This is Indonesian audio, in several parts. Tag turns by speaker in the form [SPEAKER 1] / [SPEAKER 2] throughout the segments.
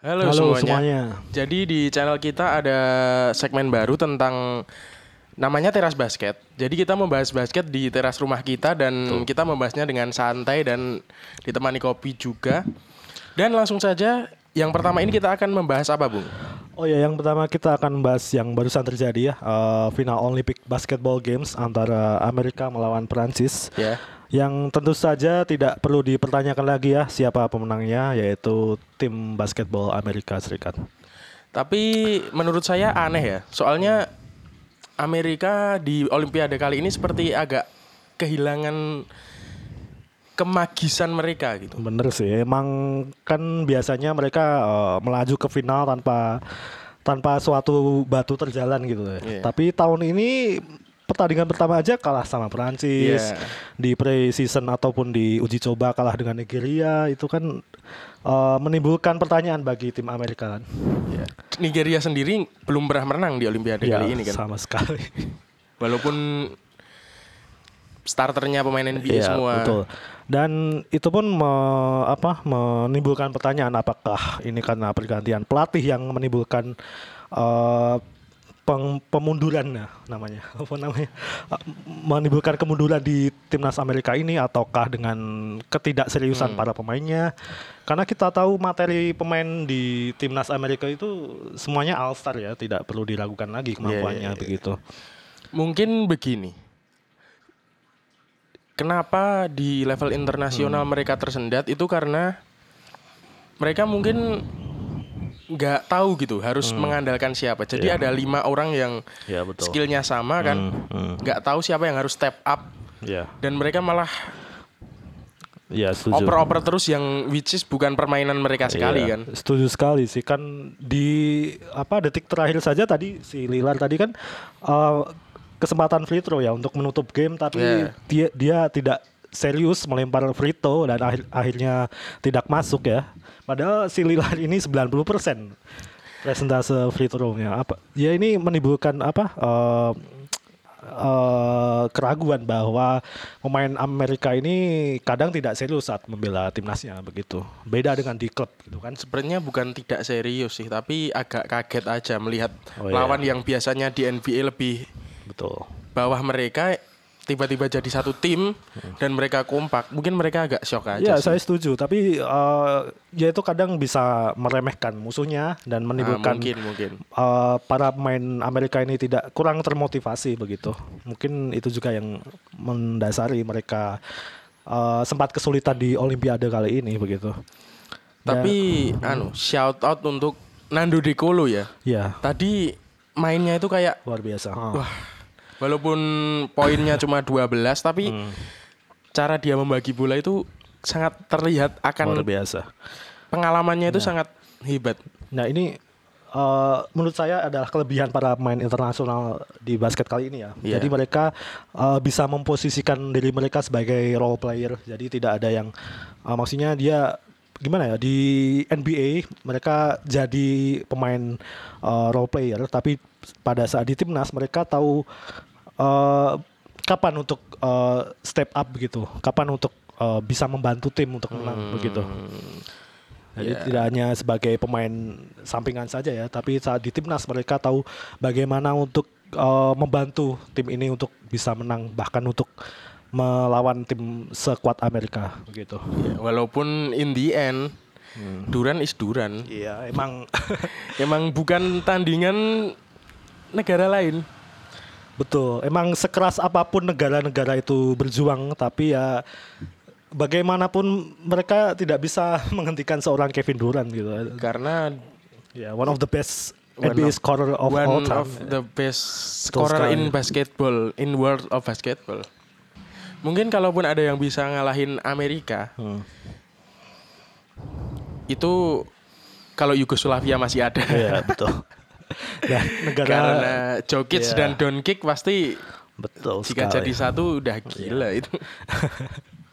[SPEAKER 1] Halo,
[SPEAKER 2] Halo
[SPEAKER 1] semuanya.
[SPEAKER 2] semuanya.
[SPEAKER 1] Jadi di channel kita ada segmen baru tentang namanya teras basket. Jadi kita membahas basket di teras rumah kita dan kita membahasnya dengan santai dan ditemani kopi juga. Dan langsung saja yang pertama ini kita akan membahas apa, Bung?
[SPEAKER 2] Oh ya, yang pertama kita akan bahas yang barusan terjadi ya, eh, final Olympic Basketball Games antara Amerika melawan Prancis.
[SPEAKER 1] Ya.
[SPEAKER 2] Yang tentu saja tidak perlu dipertanyakan lagi ya siapa pemenangnya, yaitu tim basketball Amerika Serikat.
[SPEAKER 1] Tapi menurut saya aneh ya. Soalnya Amerika di Olimpiade kali ini seperti agak kehilangan kemagisan mereka gitu.
[SPEAKER 2] Bener sih, emang kan biasanya mereka eh, melaju ke final tanpa tanpa suatu batu terjalan gitu ya.
[SPEAKER 1] Iya.
[SPEAKER 2] Tapi tahun ini pertandingan pertama aja kalah sama Prancis
[SPEAKER 1] Iya.
[SPEAKER 2] di pre-season ataupun di uji coba kalah dengan Nigeria itu kan eh, menimbulkan pertanyaan bagi tim Amerika kan.
[SPEAKER 1] Ya. Nigeria sendiri belum pernah menang di Olimpiade
[SPEAKER 2] Ya,
[SPEAKER 1] kali ini kan.
[SPEAKER 2] sama sekali.
[SPEAKER 1] Walaupun starternya pemain NBA
[SPEAKER 2] Iya,
[SPEAKER 1] semua.
[SPEAKER 2] betul. Dan itu pun me- apa menimbulkan pertanyaan apakah ini karena pergantian pelatih yang menimbulkan eh, peng- pemunduran nah, namanya apa namanya menimbulkan kemunduran di timnas Amerika ini ataukah dengan ketidakseriusan para pemainnya karena kita tahu materi pemain di timnas Amerika itu semuanya all star ya tidak perlu diragukan lagi kemampuannya
[SPEAKER 1] iya, iya.
[SPEAKER 2] begitu
[SPEAKER 1] Mungkin begini. Kenapa di level internasional
[SPEAKER 2] Hmm.
[SPEAKER 1] mereka tersendat itu karena mereka mungkin nggak tahu gitu harus mengandalkan siapa. Jadi
[SPEAKER 2] Hmm. Iya.
[SPEAKER 1] ada lima orang yang
[SPEAKER 2] ya betul
[SPEAKER 1] skillnya sama kan,
[SPEAKER 2] Hmm, hmm.
[SPEAKER 1] nggak tahu siapa yang harus step up
[SPEAKER 2] ya
[SPEAKER 1] dan mereka malah
[SPEAKER 2] ya setuju
[SPEAKER 1] oper-oper terus yang which is bukan permainan mereka sekali
[SPEAKER 2] Iya,
[SPEAKER 1] kan.
[SPEAKER 2] Setuju sekali sih kan di apa detik terakhir saja tadi si Lilar tadi kan eh, kesempatan free throw ya untuk menutup game tapi
[SPEAKER 1] Iya.
[SPEAKER 2] dia dia tidak serius melempar free throw dan akhir, akhirnya tidak masuk ya. Padahal si Lilar ini 90% presentase free throw-nya apa? Ya ini menimbulkan apa? eh, eh, keraguan bahwa pemain Amerika ini kadang tidak serius saat membela timnasnya begitu. Beda dengan di klub gitu kan.
[SPEAKER 1] Sebenarnya bukan tidak serius sih, tapi agak kaget aja melihat
[SPEAKER 2] Oh, iya.
[SPEAKER 1] lawan yang biasanya di NBA lebih
[SPEAKER 2] Betul.
[SPEAKER 1] bawah mereka tiba-tiba jadi satu tim dan mereka kompak. Mungkin mereka agak shock aja.
[SPEAKER 2] Ya,
[SPEAKER 1] sih.
[SPEAKER 2] saya setuju. Tapi eh, ya itu kadang bisa meremehkan musuhnya dan
[SPEAKER 1] Ah,
[SPEAKER 2] menimbulkan
[SPEAKER 1] mungkin mungkin.
[SPEAKER 2] eh, para pemain Amerika ini tidak kurang termotivasi begitu. Mungkin itu juga yang mendasari mereka eh, sempat kesulitan di Olimpiade kali ini begitu.
[SPEAKER 1] Tapi anu shout out untuk Nando De Colo ya.
[SPEAKER 2] Ya,
[SPEAKER 1] Tadi mainnya itu kayak
[SPEAKER 2] luar biasa.
[SPEAKER 1] wah walaupun poinnya cuma 12 tapi
[SPEAKER 2] Hmm.
[SPEAKER 1] cara dia membagi bola itu sangat terlihat
[SPEAKER 2] luar
[SPEAKER 1] akan
[SPEAKER 2] biasa.
[SPEAKER 1] pengalamannya itu sangat hebat.
[SPEAKER 2] Nah ini eh, menurut saya adalah kelebihan para pemain internasional di basket kali ini ya.
[SPEAKER 1] Iya.
[SPEAKER 2] Jadi mereka eh, bisa memposisikan diri mereka sebagai role player. Jadi tidak ada yang eh, maksudnya dia gimana ya di NBA mereka jadi pemain eh, role player, tapi pada saat di timnas mereka tahu eh, kapan untuk eh, step up begitu, kapan untuk eh, bisa membantu tim untuk menang begitu. Jadi
[SPEAKER 1] Ya.
[SPEAKER 2] tidak hanya sebagai pemain sampingan saja ya, tapi saat di timnas mereka tahu bagaimana untuk eh, membantu tim ini untuk bisa menang, bahkan untuk melawan tim sekuat Amerika begitu.
[SPEAKER 1] Ya, walaupun in the end Duran is Duran.
[SPEAKER 2] Iya, emang
[SPEAKER 1] Emang bukan tandingan negara lain.
[SPEAKER 2] Betul. Emang sekeras apa pun negara-negara itu berjuang, tapi ya bagaimanapun mereka tidak bisa menghentikan seorang Kevin Durant gitu.
[SPEAKER 1] Karena
[SPEAKER 2] Ya, one of the best
[SPEAKER 1] One
[SPEAKER 2] NBA
[SPEAKER 1] of-
[SPEAKER 2] scorer of
[SPEAKER 1] one
[SPEAKER 2] all time.
[SPEAKER 1] of the best scorer in basketball, in world of basketball. Mungkin kalaupun ada yang bisa ngalahin Amerika,
[SPEAKER 2] Hmm.
[SPEAKER 1] itu kalau Yugoslavia masih ada.
[SPEAKER 2] Iya, betul. Dan negara
[SPEAKER 1] Karena Jokic
[SPEAKER 2] Iya.
[SPEAKER 1] dan Doncic pasti
[SPEAKER 2] betul
[SPEAKER 1] jika
[SPEAKER 2] sekali.
[SPEAKER 1] jadi satu udah gila itu.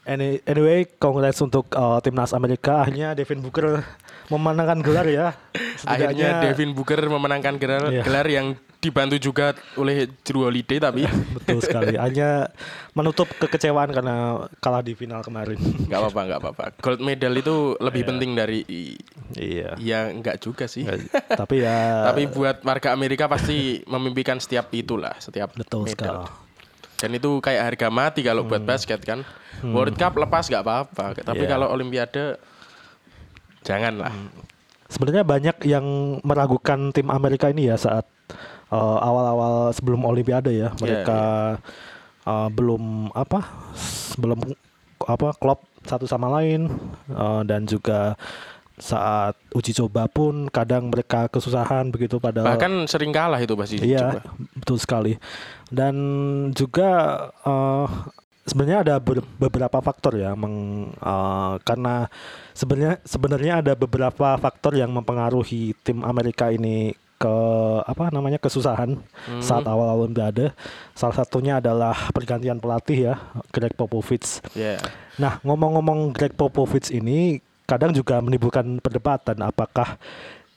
[SPEAKER 2] Any- anyway, congrats untuk uh, timnas Amerika. Akhirnya Devin Booker memenangkan gelar ya.
[SPEAKER 1] Akhirnya Devin Booker memenangkan gelar,
[SPEAKER 2] Iya.
[SPEAKER 1] gelar yang dibantu juga oleh Drew Holiday tapi
[SPEAKER 2] betul sekali. Hanya menutup kekecewaan karena kalah di final kemarin.
[SPEAKER 1] nggak apa-apa nggak apa-apa. Gold medal itu lebih
[SPEAKER 2] Iya.
[SPEAKER 1] penting dari
[SPEAKER 2] Iya.
[SPEAKER 1] Ya enggak juga sih.
[SPEAKER 2] Nggak- tapi ya
[SPEAKER 1] Tapi buat warga Amerika pasti memimpikan setiap itulah, setiap
[SPEAKER 2] betul
[SPEAKER 1] medal.
[SPEAKER 2] sekali.
[SPEAKER 1] Dan itu kayak harga mati kalau buat basket kan. World Cup lepas nggak apa-apa, tapi
[SPEAKER 2] Iya.
[SPEAKER 1] kalau Olimpiade janganlah.
[SPEAKER 2] Sebenarnya banyak yang meragukan tim Amerika ini ya saat uh, awal-awal sebelum Olimpiade ya. Mereka uh, belum apa? belum apa klop satu sama lain uh, dan juga saat uji coba pun kadang mereka kesusahan begitu pada
[SPEAKER 1] Bahkan sering kalah itu pasti.
[SPEAKER 2] Iya,
[SPEAKER 1] coba.
[SPEAKER 2] betul sekali. Dan juga eh, sebenarnya ada ber- beberapa faktor ya, meng, eh, karena sebenarnya sebenarnya ada beberapa faktor yang mempengaruhi tim Amerika ini ke apa namanya kesusahan saat awal Olimpiade. Salah satunya adalah pergantian pelatih ya, Greg Popovich.
[SPEAKER 1] Iya.
[SPEAKER 2] Nah, ngomong-ngomong Greg Popovich ini kadang juga menimbulkan perdebatan apakah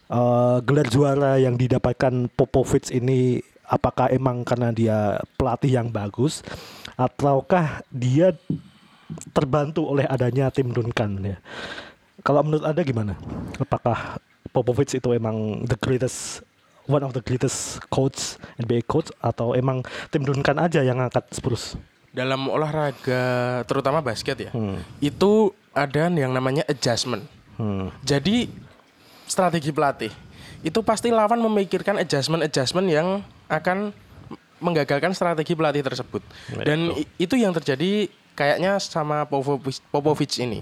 [SPEAKER 2] eh, gelar juara yang didapatkan Popovich ini apakah emang karena dia pelatih yang bagus ataukah dia terbantu oleh adanya tim Duncan ya. Kalau menurut Anda gimana? Apakah Popovich itu emang the greatest one of the greatest coach NBA coach atau emang tim Duncan aja yang ngangkat Spurs?
[SPEAKER 1] Dalam olahraga terutama basket ya.
[SPEAKER 2] Hmm.
[SPEAKER 1] Itu ada yang namanya adjustment.
[SPEAKER 2] Hmm.
[SPEAKER 1] Jadi strategi pelatih itu pasti lawan memikirkan adjustment-adjustment yang akan menggagalkan strategi pelatih tersebut.
[SPEAKER 2] Ya,
[SPEAKER 1] Dan itu yang terjadi kayaknya sama Popovich, Popovich ini.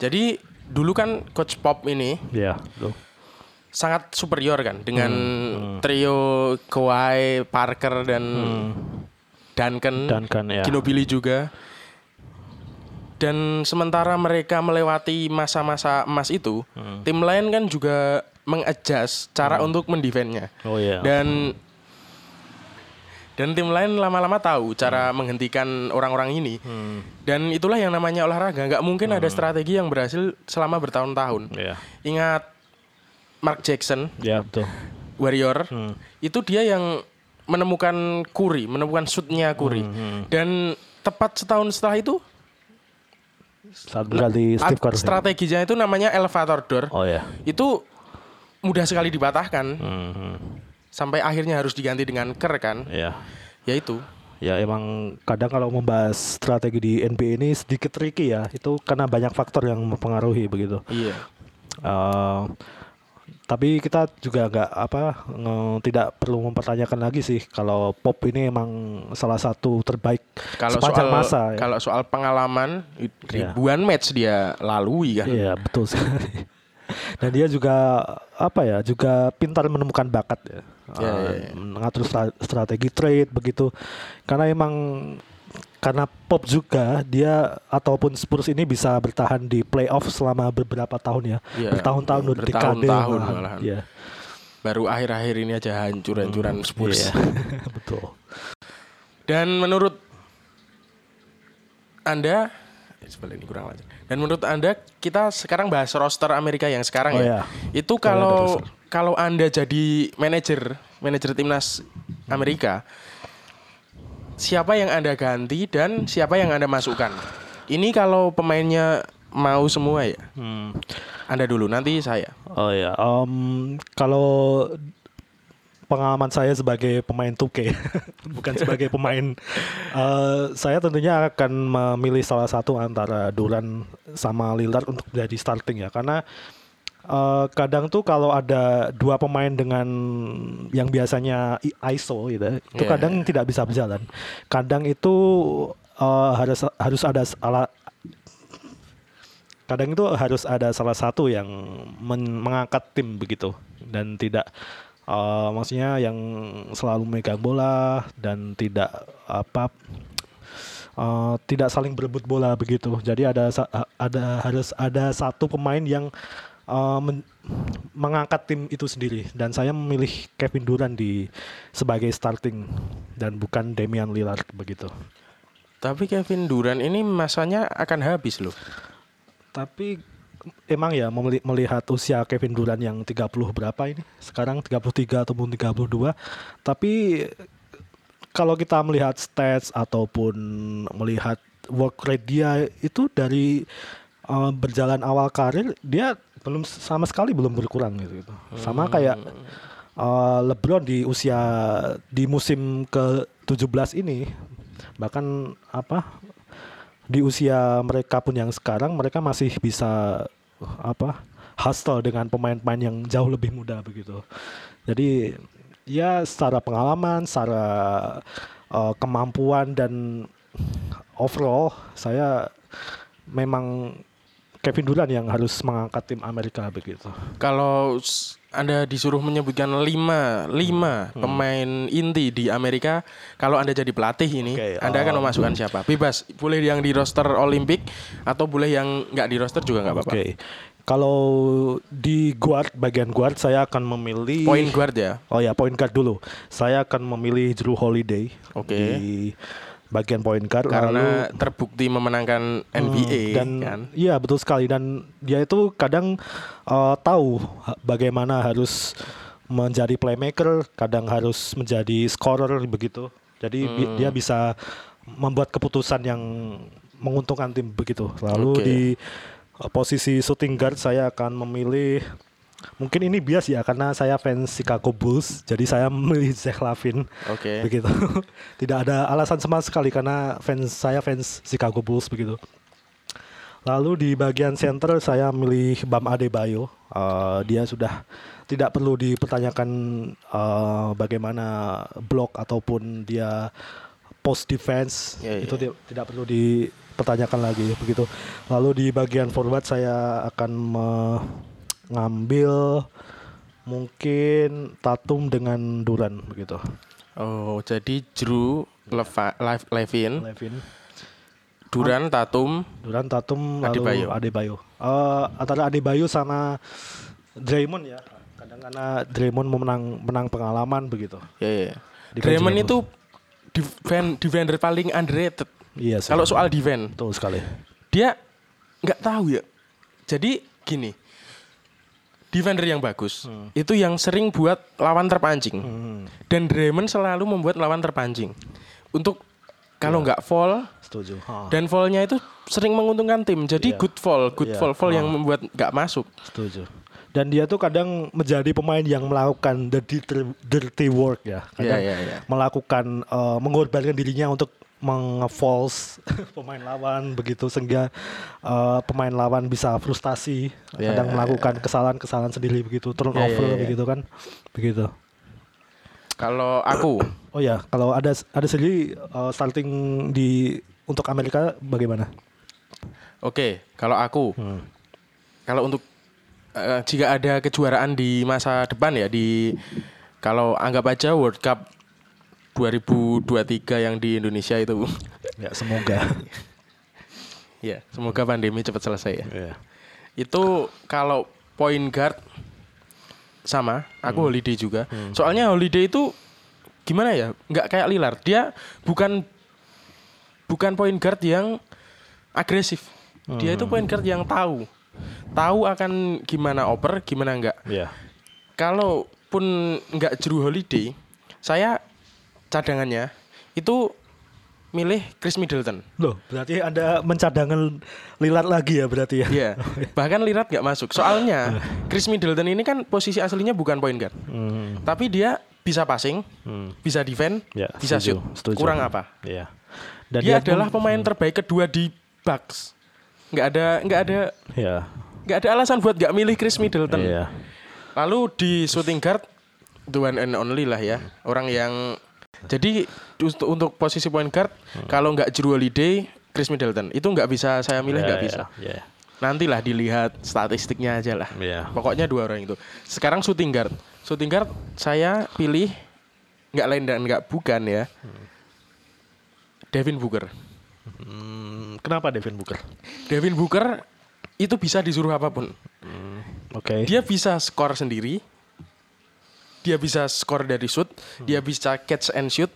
[SPEAKER 1] Jadi dulu kan coach Pop ini
[SPEAKER 2] Ya.
[SPEAKER 1] Sangat superior kan dengan
[SPEAKER 2] Hmm,
[SPEAKER 1] trio Kawhi, Parker dan Duncan,
[SPEAKER 2] Duncan, ya.
[SPEAKER 1] Ginobili juga. Dan sementara mereka melewati masa-masa emas itu,
[SPEAKER 2] Hmm.
[SPEAKER 1] tim lain kan juga mengadjust cara untuk mendefendnya.
[SPEAKER 2] Oh iya.
[SPEAKER 1] Dan dan tim lain lama-lama tahu cara menghentikan orang-orang ini.
[SPEAKER 2] Hmm.
[SPEAKER 1] Dan itulah yang namanya olahraga. Nggak mungkin ada strategi yang berhasil selama bertahun-tahun.
[SPEAKER 2] Ya.
[SPEAKER 1] Ingat Mark Jackson,
[SPEAKER 2] Ya, betul.
[SPEAKER 1] Warrior,
[SPEAKER 2] Hmm.
[SPEAKER 1] itu dia yang menemukan Curry, menemukan shootnya Curry.
[SPEAKER 2] Hmm,
[SPEAKER 1] Dan tepat setahun setelah itu,
[SPEAKER 2] Saat berganti Steve Kerr.
[SPEAKER 1] strateginya itu namanya elevator door.
[SPEAKER 2] Oh ya.
[SPEAKER 1] Itu mudah sekali dipatahkan.
[SPEAKER 2] Hmm, hmm.
[SPEAKER 1] Sampai akhirnya harus diganti dengan Kerr kan.
[SPEAKER 2] Ya.
[SPEAKER 1] Ya itu.
[SPEAKER 2] Ya emang kadang kalau membahas strategi di NBA ini sedikit tricky ya. Itu karena banyak faktor yang mempengaruhi begitu.
[SPEAKER 1] Iya.
[SPEAKER 2] Eh, tapi kita juga nggak apa nge- tidak perlu mempertanyakan lagi sih kalau Pop ini emang salah satu terbaik
[SPEAKER 1] Kalau
[SPEAKER 2] sepanjang
[SPEAKER 1] soal
[SPEAKER 2] masa ya.
[SPEAKER 1] kalau soal pengalaman
[SPEAKER 2] Iya.
[SPEAKER 1] ribuan match dia lalui kan.
[SPEAKER 2] Iya betul sekali. Dan dia juga apa ya juga pintar menemukan bakat ya,
[SPEAKER 1] Iya,
[SPEAKER 2] Eh,
[SPEAKER 1] iya, iya.
[SPEAKER 2] mengatur stra- strategi trade begitu. Karena emang karena Pop juga dia ataupun Spurs ini bisa bertahan di playoff selama beberapa tahun ya,
[SPEAKER 1] Iya,
[SPEAKER 2] bertahun-tahun dekade
[SPEAKER 1] bertahun-tahun
[SPEAKER 2] malahan.
[SPEAKER 1] malahan.
[SPEAKER 2] Iya,
[SPEAKER 1] Baru akhir-akhir ini aja hancur-hancuran Spurs.
[SPEAKER 2] iya. betul.
[SPEAKER 1] Dan menurut Anda eh, sebelah ini kurang lanjut. Dan menurut Anda kita sekarang bahas roster Amerika yang sekarang
[SPEAKER 2] Oh,
[SPEAKER 1] ya.
[SPEAKER 2] iya.
[SPEAKER 1] Itu
[SPEAKER 2] Kalau
[SPEAKER 1] kalau Anda jadi manajer, manajer timnas Amerika, siapa yang Anda ganti dan siapa yang Anda masukkan? Ini kalau pemainnya mau semua ya.
[SPEAKER 2] Hmm.
[SPEAKER 1] Anda dulu, nanti saya.
[SPEAKER 2] Oh ya, em, kalau pengalaman saya sebagai pemain 2K, bukan sebagai pemain, eh, saya tentunya akan memilih salah satu antara Duran sama Lillard untuk jadi starting ya, karena eh, kadang tuh kalau ada dua pemain dengan yang biasanya ISO gitu, itu
[SPEAKER 1] Iya,
[SPEAKER 2] kadang tidak bisa berjalan. Kadang itu eh, harus harus ada salah kadang itu harus ada salah satu yang men- mengangkat tim begitu. Dan tidak eh, maksudnya yang selalu megang bola dan tidak apa eh, tidak saling berebut bola begitu. Jadi ada ada harus ada satu pemain yang eh, men- mengangkat tim itu sendiri dan saya memilih Kevin Durant di sebagai starting dan bukan Damian Lillard begitu
[SPEAKER 1] Tapi Kevin Durant ini masanya akan habis loh.
[SPEAKER 2] Tapi emang ya melihat usia Kevin Durant yang 30 berapa ini? Sekarang 33 ataupun 32. Tapi kalau kita melihat stats ataupun melihat work rate dia itu dari uh, berjalan awal karir dia belum sama sekali belum berkurang gitu, gitu. sama kayak uh, LeBron di usia di musim ke 17 ini bahkan apa di usia mereka pun yang sekarang mereka masih bisa apa hustle dengan pemain-pemain yang jauh lebih muda begitu jadi ya secara pengalaman secara uh, kemampuan dan overall saya memang Kevin Durant yang harus mengangkat tim Amerika begitu.
[SPEAKER 1] Kalau anda disuruh menyebutkan lima lima pemain inti di Amerika, kalau anda jadi pelatih ini,
[SPEAKER 2] Oke,
[SPEAKER 1] anda akan
[SPEAKER 2] um,
[SPEAKER 1] memasukkan siapa? Bebas, boleh yang di roster Olimpik atau boleh yang nggak di roster juga nggak apa-apa.
[SPEAKER 2] Oke. Kalau di guard bagian guard saya akan memilih
[SPEAKER 1] Point guard ya.
[SPEAKER 2] Oh ya, point guard dulu. Saya akan memilih Drew Holiday
[SPEAKER 1] Oke.
[SPEAKER 2] di bagian point guard
[SPEAKER 1] Karena
[SPEAKER 2] lalu
[SPEAKER 1] terbukti memenangkan
[SPEAKER 2] Hmm,
[SPEAKER 1] NBA
[SPEAKER 2] dan
[SPEAKER 1] kan.
[SPEAKER 2] iya betul sekali dan dia itu kadang eh, tahu bagaimana harus menjadi playmaker, kadang harus menjadi scorer begitu. Jadi bi-
[SPEAKER 1] Hmm.
[SPEAKER 2] dia bisa membuat keputusan yang menguntungkan tim begitu. Lalu
[SPEAKER 1] Oke.
[SPEAKER 2] di eh, posisi shooting guard saya akan memilih mungkin ini bias ya karena saya fans Chicago Bulls, jadi saya memilih Zach Lavin
[SPEAKER 1] Oke.
[SPEAKER 2] begitu. Tidak ada alasan sama sekali karena fans saya fans Chicago Bulls begitu. Lalu di bagian center saya milih Bam Adebayo. Eh, dia sudah tidak perlu dipertanyakan eh, bagaimana block ataupun dia post defense
[SPEAKER 1] Iya,
[SPEAKER 2] itu ti- tidak perlu dipertanyakan lagi begitu. Lalu di bagian forward saya akan mengambil mungkin Tatum dengan Duran begitu.
[SPEAKER 1] Oh, jadi Drew, Leva, Lev- Levin,
[SPEAKER 2] Levin.
[SPEAKER 1] Duran, Tatum,
[SPEAKER 2] Duran Tatum lalu
[SPEAKER 1] Adebayo.
[SPEAKER 2] Adebayo. Eh, antara Adebayo sama Draymond ya. Kadang karena Draymond menang menang pengalaman begitu.
[SPEAKER 1] ya ya.
[SPEAKER 2] Di
[SPEAKER 1] Draymond itu defend, defender paling underrated.
[SPEAKER 2] Iya sih.
[SPEAKER 1] Kalau soal defense,
[SPEAKER 2] betul sekali.
[SPEAKER 1] dia nggak tahu ya. Jadi gini, defender yang bagus itu yang sering buat lawan terpancing.
[SPEAKER 2] Hmm,
[SPEAKER 1] Dan Draymond selalu membuat lawan terpancing. Untuk kalau nggak fall
[SPEAKER 2] setuju. Ha,
[SPEAKER 1] dan fallnya itu sering menguntungkan tim. Jadi
[SPEAKER 2] Iya.
[SPEAKER 1] good fall, good
[SPEAKER 2] Iya.
[SPEAKER 1] fall, fall yang
[SPEAKER 2] Ah.
[SPEAKER 1] membuat nggak masuk.
[SPEAKER 2] setuju. Dan dia tuh kadang menjadi pemain yang melakukan the dirty, dirty work ya. Kadang
[SPEAKER 1] Iya, iya, iya.
[SPEAKER 2] melakukan eh, mengorbankan dirinya untuk menge-false pemain lawan begitu sehingga eh, pemain lawan bisa frustasi
[SPEAKER 1] Iya,
[SPEAKER 2] kadang
[SPEAKER 1] iya,
[SPEAKER 2] melakukan kesalahan-kesalahan sendiri begitu turnover
[SPEAKER 1] Iya, iya, iya.
[SPEAKER 2] begitu kan begitu.
[SPEAKER 1] Kalau aku,
[SPEAKER 2] oh ya kalau ada ada sendiri eh, starting di untuk Amerika bagaimana?
[SPEAKER 1] Oke, kalau aku,
[SPEAKER 2] Hmm.
[SPEAKER 1] kalau untuk eh, jika ada kejuaraan di masa depan ya di kalau anggap aja World Cup 2023 yang di Indonesia itu,
[SPEAKER 2] ya semoga
[SPEAKER 1] ya semoga pandemi cepat selesai ya.
[SPEAKER 2] ya
[SPEAKER 1] Itu kalau point guard sama, aku
[SPEAKER 2] Hmm.
[SPEAKER 1] holiday juga. Soalnya holiday itu gimana ya? Nggak kayak Lillard. Dia bukan bukan point guard yang agresif. Dia
[SPEAKER 2] Hmm.
[SPEAKER 1] itu point guard yang tahu. Tahu akan gimana oper, gimana enggak.
[SPEAKER 2] ya
[SPEAKER 1] Kalaupun nggak Drew Holiday, saya cadangannya itu milih Chris Middleton.
[SPEAKER 2] loh berarti anda mencadangkan Lillard lagi ya berarti ya
[SPEAKER 1] Iya. Bahkan Lillard nggak masuk. Soalnya Chris Middleton ini kan posisi aslinya bukan point guard.
[SPEAKER 2] Hmm,
[SPEAKER 1] Tapi dia bisa passing,
[SPEAKER 2] hmm.
[SPEAKER 1] bisa defend,
[SPEAKER 2] Ya,
[SPEAKER 1] bisa
[SPEAKER 2] setuju,
[SPEAKER 1] shoot.
[SPEAKER 2] setuju.
[SPEAKER 1] Kurang apa?
[SPEAKER 2] Iya. Dan
[SPEAKER 1] dia,
[SPEAKER 2] pun-
[SPEAKER 1] adalah pemain terbaik kedua di Bucks. Nggak ada nggak ada
[SPEAKER 2] ya.
[SPEAKER 1] nggak ada alasan buat nggak milih Chris Middleton.
[SPEAKER 2] Iya.
[SPEAKER 1] Lalu di shooting guard the one and only lah ya. Orang yang jadi untuk untuk posisi point guard kalau nggak Drew Holiday, Chris Middleton itu nggak bisa saya milih nggak
[SPEAKER 2] Ya,
[SPEAKER 1] bisa.
[SPEAKER 2] Ya.
[SPEAKER 1] Nantilah dilihat statistiknya aja lah.
[SPEAKER 2] Iya.
[SPEAKER 1] Pokoknya dua orang itu. Sekarang shooting guard. Shooting guard saya pilih nggak lain dan nggak bukan ya. Devin Booker.
[SPEAKER 2] Hmm, kenapa Devin Booker?
[SPEAKER 1] Devin Booker itu bisa disuruh apa pun.
[SPEAKER 2] Oke.
[SPEAKER 1] Dia bisa skor sendiri. Dia bisa skor dari shoot, dia bisa catch and shoot.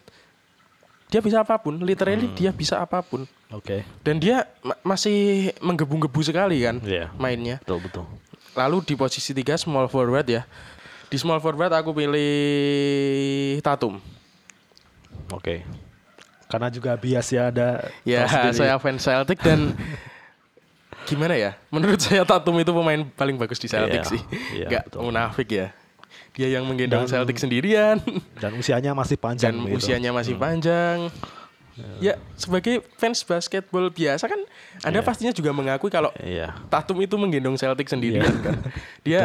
[SPEAKER 1] Dia bisa apa pun, literally dia bisa apa pun.
[SPEAKER 2] Oke.
[SPEAKER 1] Dan dia ma- masih menggebu-gebu sekali kan
[SPEAKER 2] Iya.
[SPEAKER 1] mainnya.
[SPEAKER 2] Betul betul.
[SPEAKER 1] Lalu di posisi tiga small forward ya. Di small forward aku pilih Tatum.
[SPEAKER 2] Oke. Karena juga bias ya ada
[SPEAKER 1] Ya, saya fans Celtic dan gimana ya? Menurut saya Tatum itu pemain paling bagus di Celtic
[SPEAKER 2] Iya,
[SPEAKER 1] sih.
[SPEAKER 2] iya,
[SPEAKER 1] Nggak
[SPEAKER 2] betul.
[SPEAKER 1] munafik ya. Dia yang menggendong
[SPEAKER 2] Dan-
[SPEAKER 1] Celtic sendirian
[SPEAKER 2] Dan usianya masih panjang.
[SPEAKER 1] dan
[SPEAKER 2] gitu.
[SPEAKER 1] usianya masih panjang. Ya, sebagai fans basketball biasa kan Anda
[SPEAKER 2] Iya.
[SPEAKER 1] pastinya juga mengakui kalau
[SPEAKER 2] Iya.
[SPEAKER 1] Tatum itu menggendong Celtic sendirian
[SPEAKER 2] Iya.
[SPEAKER 1] kan. Dia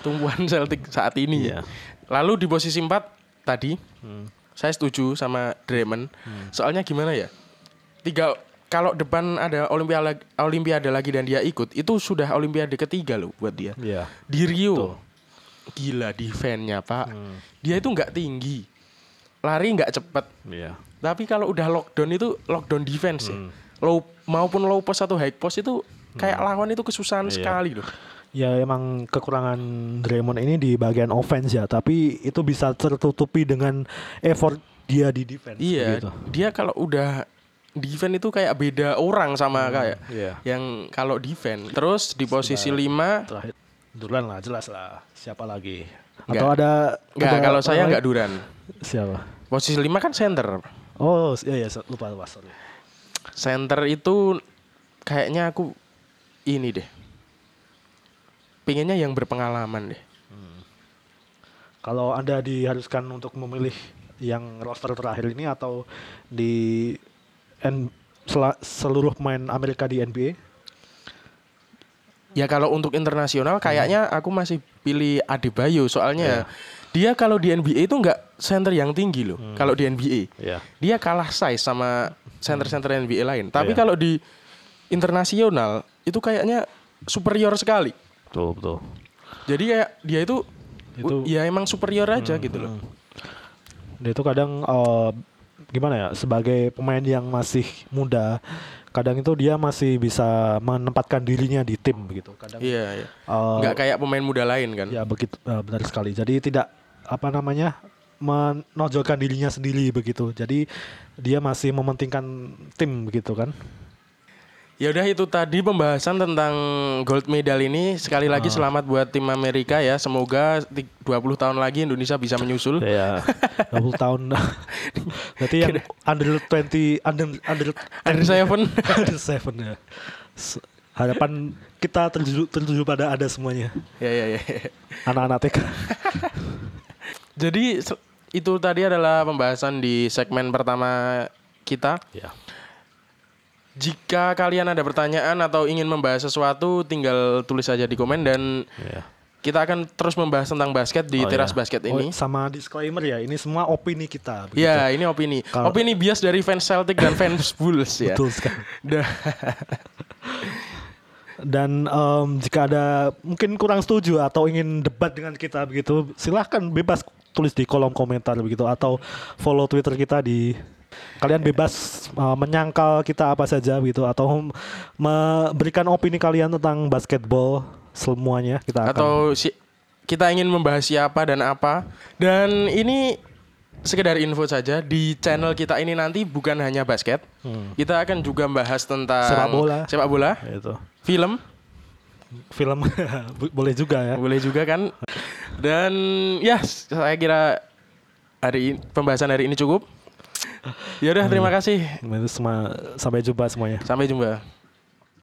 [SPEAKER 1] tumbuhan Celtic saat ini.
[SPEAKER 2] Iya.
[SPEAKER 1] Lalu di posisi 4 tadi
[SPEAKER 2] Hmm.
[SPEAKER 1] saya setuju sama Draymond. Soalnya gimana ya? Tiga kalau depan ada olimpiade olimpiade lagi dan dia ikut, itu sudah olimpiade ketiga loh buat dia.
[SPEAKER 2] Iya.
[SPEAKER 1] Di Rio. Gila defense-nya, Pak.
[SPEAKER 2] Hmm.
[SPEAKER 1] Dia itu nggak tinggi. Lari nggak cepet.
[SPEAKER 2] Iya.
[SPEAKER 1] Tapi kalau udah lockdown itu lockdown defense
[SPEAKER 2] Hmm.
[SPEAKER 1] ya. Low maupun low post atau high post itu kayak lawan itu kesusahan
[SPEAKER 2] Iya.
[SPEAKER 1] sekali loh.
[SPEAKER 2] Ya emang kekurangan Draymond ini di bagian offense ya, tapi itu bisa tertutupi dengan effort dia di defense.
[SPEAKER 1] Iya,
[SPEAKER 2] gitu.
[SPEAKER 1] dia kalau udah defense itu kayak beda orang sama kayak
[SPEAKER 2] iya.
[SPEAKER 1] yang kalau defense. Terus di posisi 5
[SPEAKER 2] Terakhir Duran lah, jelas lah. Siapa lagi?
[SPEAKER 1] Nggak.
[SPEAKER 2] Atau ada
[SPEAKER 1] Enggak, kalau saya
[SPEAKER 2] lain?
[SPEAKER 1] Duran.
[SPEAKER 2] Siapa?
[SPEAKER 1] Posisi 5 kan center.
[SPEAKER 2] Oh, iya iya lupa lupa sorry.
[SPEAKER 1] Center itu kayaknya aku ini deh. Pengennya yang berpengalaman deh.
[SPEAKER 2] Kalau Anda diharuskan untuk memilih yang roster terakhir ini atau di N, seluruh pemain Amerika di NBA?
[SPEAKER 1] Ya kalau untuk internasional kayaknya aku masih pilih Adebayo soalnya dia kalau di NBA itu enggak center yang tinggi loh. Kalau di NBA.
[SPEAKER 2] Iya.
[SPEAKER 1] dia kalah size sama center-center NBA lain. Tapi
[SPEAKER 2] Iya.
[SPEAKER 1] kalau di internasional itu kayaknya superior sekali.
[SPEAKER 2] Betul, betul.
[SPEAKER 1] Jadi kayak dia itu,
[SPEAKER 2] Itu-
[SPEAKER 1] ya emang superior aja gitu loh.
[SPEAKER 2] Dia itu kadang eh, gimana ya sebagai pemain yang masih muda, kadang itu dia masih bisa menempatkan dirinya di tim begitu. Kadang
[SPEAKER 1] Iya, iya.
[SPEAKER 2] eh,
[SPEAKER 1] Nggak kayak pemain muda lain kan.
[SPEAKER 2] ya begitu eh, benar sekali. Jadi tidak apa namanya menonjolkan dirinya sendiri begitu. Jadi dia masih mementingkan tim begitu kan.
[SPEAKER 1] Ya udah itu tadi pembahasan tentang gold medal ini. Sekali lagi selamat buat tim Amerika ya. Semoga ti- 20 tahun lagi Indonesia bisa menyusul.
[SPEAKER 2] Ya, 20 tahun. Berarti yang under 20 under under
[SPEAKER 1] Under seven.
[SPEAKER 2] under seven ya. S- Harapan kita tertuju, tertuju pada ada semuanya.
[SPEAKER 1] ya, ya, ya.
[SPEAKER 2] Anak-anak TK.
[SPEAKER 1] Jadi itu tadi adalah pembahasan di segmen pertama kita.
[SPEAKER 2] Ya.
[SPEAKER 1] Jika kalian ada pertanyaan atau ingin membahas sesuatu, tinggal tulis saja di komen dan
[SPEAKER 2] Ya.
[SPEAKER 1] kita akan terus membahas tentang basket di
[SPEAKER 2] Oh,
[SPEAKER 1] teras
[SPEAKER 2] ya.
[SPEAKER 1] basket
[SPEAKER 2] Oh,
[SPEAKER 1] ini.
[SPEAKER 2] sama disclaimer ya, ini semua opini kita. begitu.
[SPEAKER 1] Ya, ini opini.
[SPEAKER 2] Kalau-
[SPEAKER 1] opini bias dari fans Celtic dan fans Bulls ya.
[SPEAKER 2] Betul sekali. Dan em, jika ada mungkin kurang setuju atau ingin debat dengan kita begitu, silahkan bebas tulis di kolom komentar begitu atau follow Twitter kita di kalian bebas eh, menyangkal kita apa saja gitu atau memberikan opini kalian tentang basketball semuanya kita akan
[SPEAKER 1] Atau si kita ingin membahas siapa dan apa. Dan ini sekedar info saja di channel kita ini nanti bukan hanya basket. Kita akan juga membahas tentang
[SPEAKER 2] Hmm. Sepak bola.
[SPEAKER 1] sepak bola,
[SPEAKER 2] itu
[SPEAKER 1] film,
[SPEAKER 2] film boleh juga ya.
[SPEAKER 1] boleh juga kan. Dan ya saya kira hari ini, pembahasan hari ini cukup. Ya udah terima kasih.
[SPEAKER 2] Sampai jumpa semuanya.
[SPEAKER 1] Sampai jumpa.